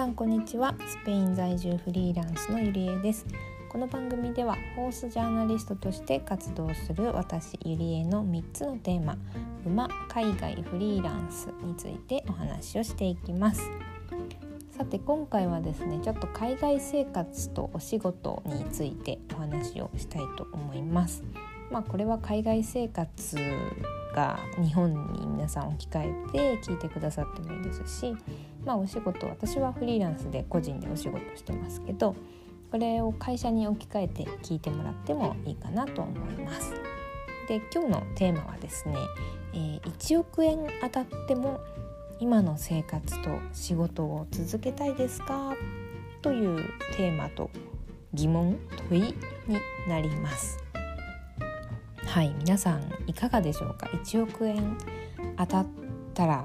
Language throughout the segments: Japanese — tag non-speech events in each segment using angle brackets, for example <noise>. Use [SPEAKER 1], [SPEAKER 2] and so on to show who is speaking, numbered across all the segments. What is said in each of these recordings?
[SPEAKER 1] さんこんにちは。スペイン在住フリーランスのゆりえです。この番組ではホースジャーナリストとして活動する私ゆりえの3つのテーマ馬海外フリーランスについてお話をしていきます。さて今回はですねちょっと海外生活とお仕事についてお話をしたいと思います。まあこれは海外生活が日本に皆さん置き換えて聞いてくださってもいいですし、まあ、お仕事私はフリーランスで個人でお仕事してますけどこれを会社に置き換えて聞いてもらってもいいかなと思います。で今日のテーマはですね、えー、1億円当たっても今の生活と仕事を続けたいですか？というテーマと疑問問いになります。はい皆さんいかがでしょうか？1億円当たったら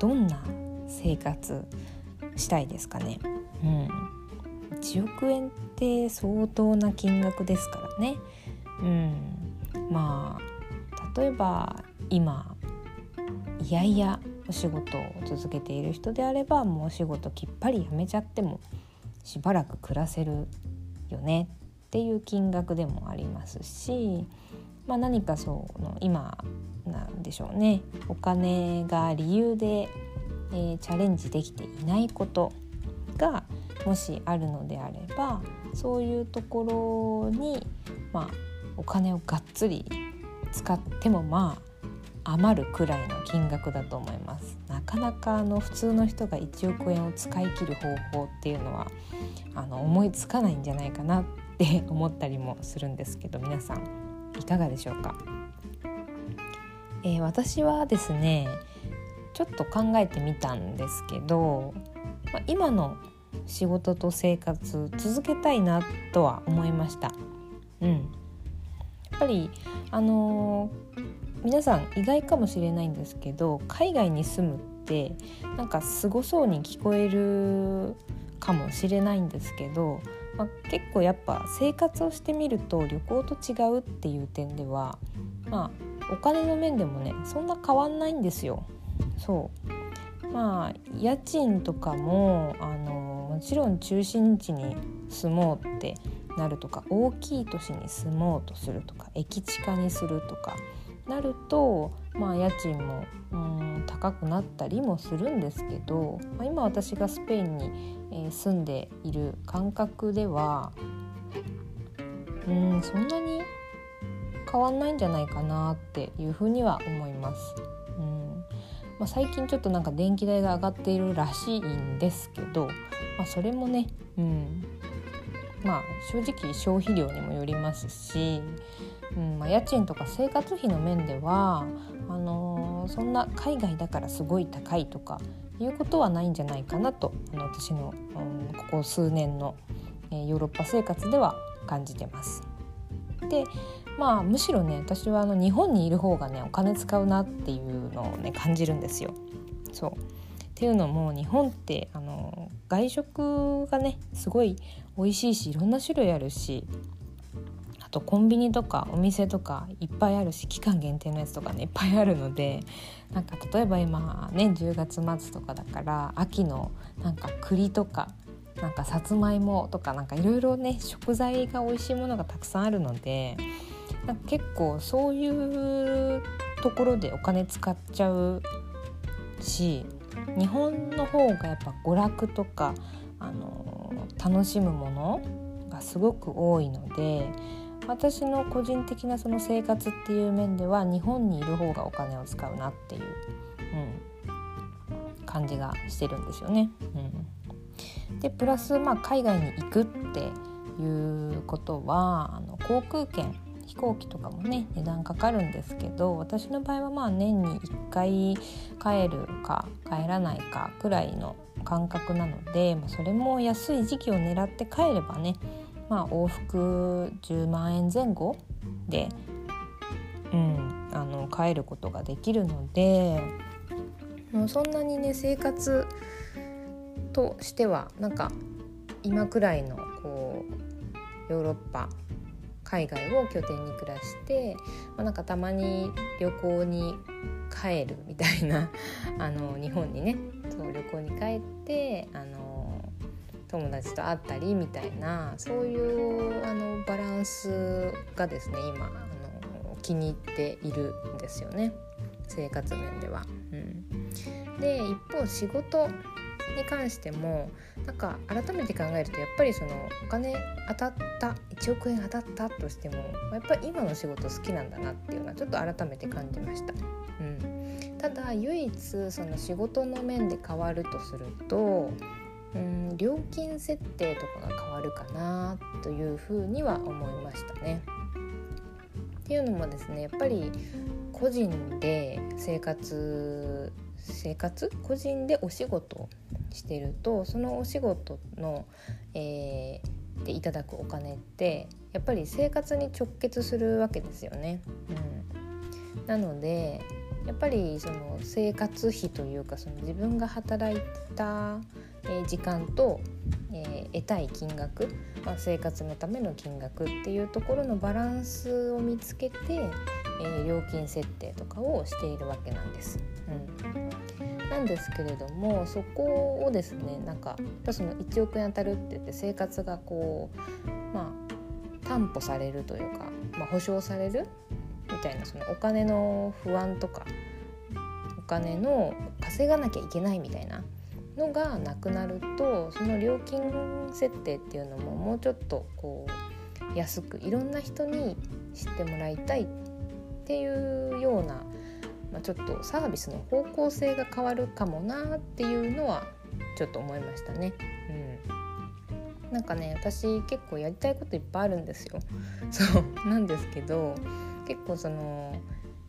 [SPEAKER 1] どんな生活したいですかね？うん。1億円って相当な金額ですからね。うん。まあ例えば今いやいやお仕事を続けている人であればもうお仕事きっぱりやめちゃってもしばらく暮らせるよねっていう金額でもありますしまあ、何かその今なんでしょうね。お金が理由で、えー、チャレンジできていないことがもしあるのであればそういうところに、まあ、お金をがっつり使ってもまあ余るくらいの金額だと思います。なかなかあの普通の人が1億円を使い切る方法っていうのはあの思いつかないんじゃないかなって思ったりもするんですけど皆さん。いかがでしょうか、えー、私はですねちょっと考えてみたんですけど、まあ、今の仕事と生活続けたいなとは思いました。うん、やっぱりあのー、皆さん意外かもしれないんですけど海外に住むってなんかすごそうに聞こえるかもしれないんですけどまあ、結構やっぱ生活をしてみると旅行と違うっていう点ではまあお金の面でもねそんな変わんないんですよ。そうまあ家賃とかもあのもちろん中心地に住もうってなるとか大きい都市に住もうとするとか駅地下にするとかなると、まあ、家賃もうん高くなったりもするんですけど、まあ、今私がスペインに、えー、住んでいる感覚ではうんそんなに変わんないんじゃないかなっていうふうには思います。うんまあ、最近ちょっとなんか電気代が上がっているらしいんですけど、まあ、それもね、うんまあ、正直消費量にもよりますしうんまあ、家賃とか生活費の面ではあのー、そんな海外だからすごい高いとかいうことはないんじゃないかなとあの私の、うん、ここ数年の、えー、ヨーロッパ生活では感じてます。でまあむしろね私はあの日本にいる方がねお金使うなっていうのをね感じるんですよ。そうっていうのも日本ってあの外食がねすごい美味しいしいろんな種類あるしとコンビニとかお店とかいっぱいあるし期間限定のやつとかねいっぱいあるのでなんか例えば今ね10月末とかだから秋のなんか栗とかなんかさつまいもとかなんかいろいろね食材が美味しいものがたくさんあるのでなんか結構そういうところでお金使っちゃうし日本の方がやっぱ娯楽とか、あの楽しむものがすごく多いので私の個人的なその生活っていう面では日本にいる方がお金を使うなっていう、うん、感じがしてるんですよね。うん、でプラスまあ海外に行くっていうことはあの航空券飛行機とかもね値段かかるんですけど私の場合はまあ年に1回帰るか帰らないかくらいの感覚なので、まあ、それも安い時期を狙って帰ればねまあ、往復10万円前後で、うん、あの帰ることができるので。もうそんなにね生活としてはなんか今くらいのこうヨーロッパ海外を拠点に暮らして、まあ、なんかたまに旅行に帰るみたいなあの日本にねそう旅行に帰ってあの友達と会ったりみたいなそういうあのバランスがですね今あの気に入っているんですよね生活面では。うん、で一方仕事に関してもなんか改めて考えるとやっぱりそのお金当たった1億円当たったとしてもやっぱり今の仕事好きなんだなっていうのはちょっと改めて感じました。うん、ただ唯一その仕事の面で変わるとするとうん料金設定とかが変わるかなというふうには思いましたね。っていうのもですねやっぱり個人で生活生活個人でお仕事してるとそのお仕事の、えー、でいただくお金ってやっぱり生活に直結するわけですよね。うん、なのでやっぱりその生活費というかその自分が働いた時間と、え、得たい金額、まあ、生活のための金額っていうところのバランスを見つけて、え、料金設定とかをしているわけなんです。うん、なんですけれどもそこをですねなんかその1億円当たるって言って生活がこうまあ担保されるというか、まあ、保証されるみたいなそのお金の不安とかお金の稼がなきゃいけないみたいなのがなくなるとその料金設定っていうのももうちょっとこう安くいろんな人に知ってもらいたいっていうような、まあ、ちょっとサービスの方向性が変わるかもなっていうのはちょっと思いましたね。うん、なんかね私結構やりたいこといっぱいあるんですよ。<laughs> そうなんですけど結構その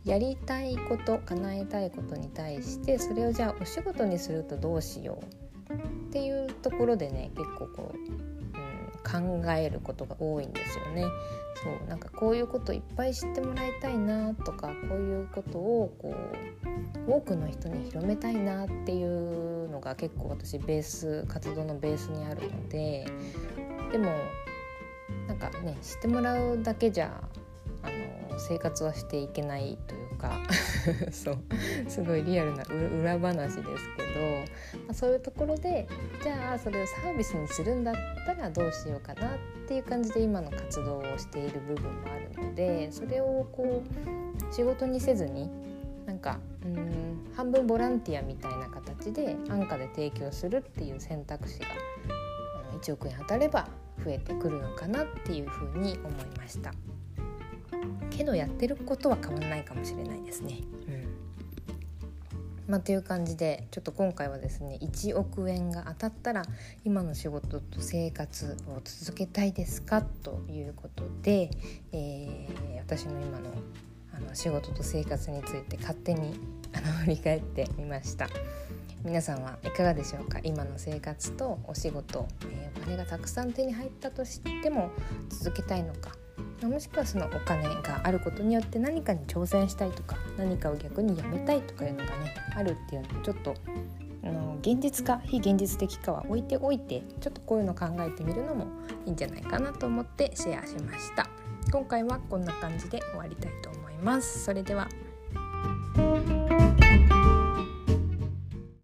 [SPEAKER 1] やりたいこと叶えたいことに対してそれをじゃあお仕事にするとどうしようっていうところでね結構こう、考えることが多いんですよね。そうなんかこういうこといっぱい知ってもらいたいなとかこういうことをこう多くの人に広めたいなっていうのが結構私ベース活動のベースにあるのででもなんかね知ってもらうだけじゃあの生活はしていけないというか <laughs> そうすごいリアルな裏話ですけど、まあ、そういうところでじゃあそれをサービスにするんだったらどうしようかなっていう感じで今の活動をしている部分もあるのでそれをこう仕事にせずになんかうん半分ボランティアみたいな形で安価で提供するっていう選択肢が1億円当たれば増えてくるのかなっていうふうに思いました。けどやってることは変わらないかもしれないですね。うん。まあ、という感じでちょっと今回はですね1億円が当たったら今の仕事と生活を続けたいですかということで、えー、私の今のあの仕事と生活について勝手にあの <laughs> 振り返ってみました。皆さんはいかがでしょうか？今の生活とお仕事、えー、お金がたくさん手に入ったとしても続けたいのか？もしくはそのお金があることによって何かに挑戦したいとか何かを逆にやめたいとかいうのがねあるっていうのをちょっとあの現実か非現実的かは置いておいてちょっとこういうの考えてみるのもいいんじゃないかなと思ってシェアしました。今回はこんな感じで終わりたいと思います。それでは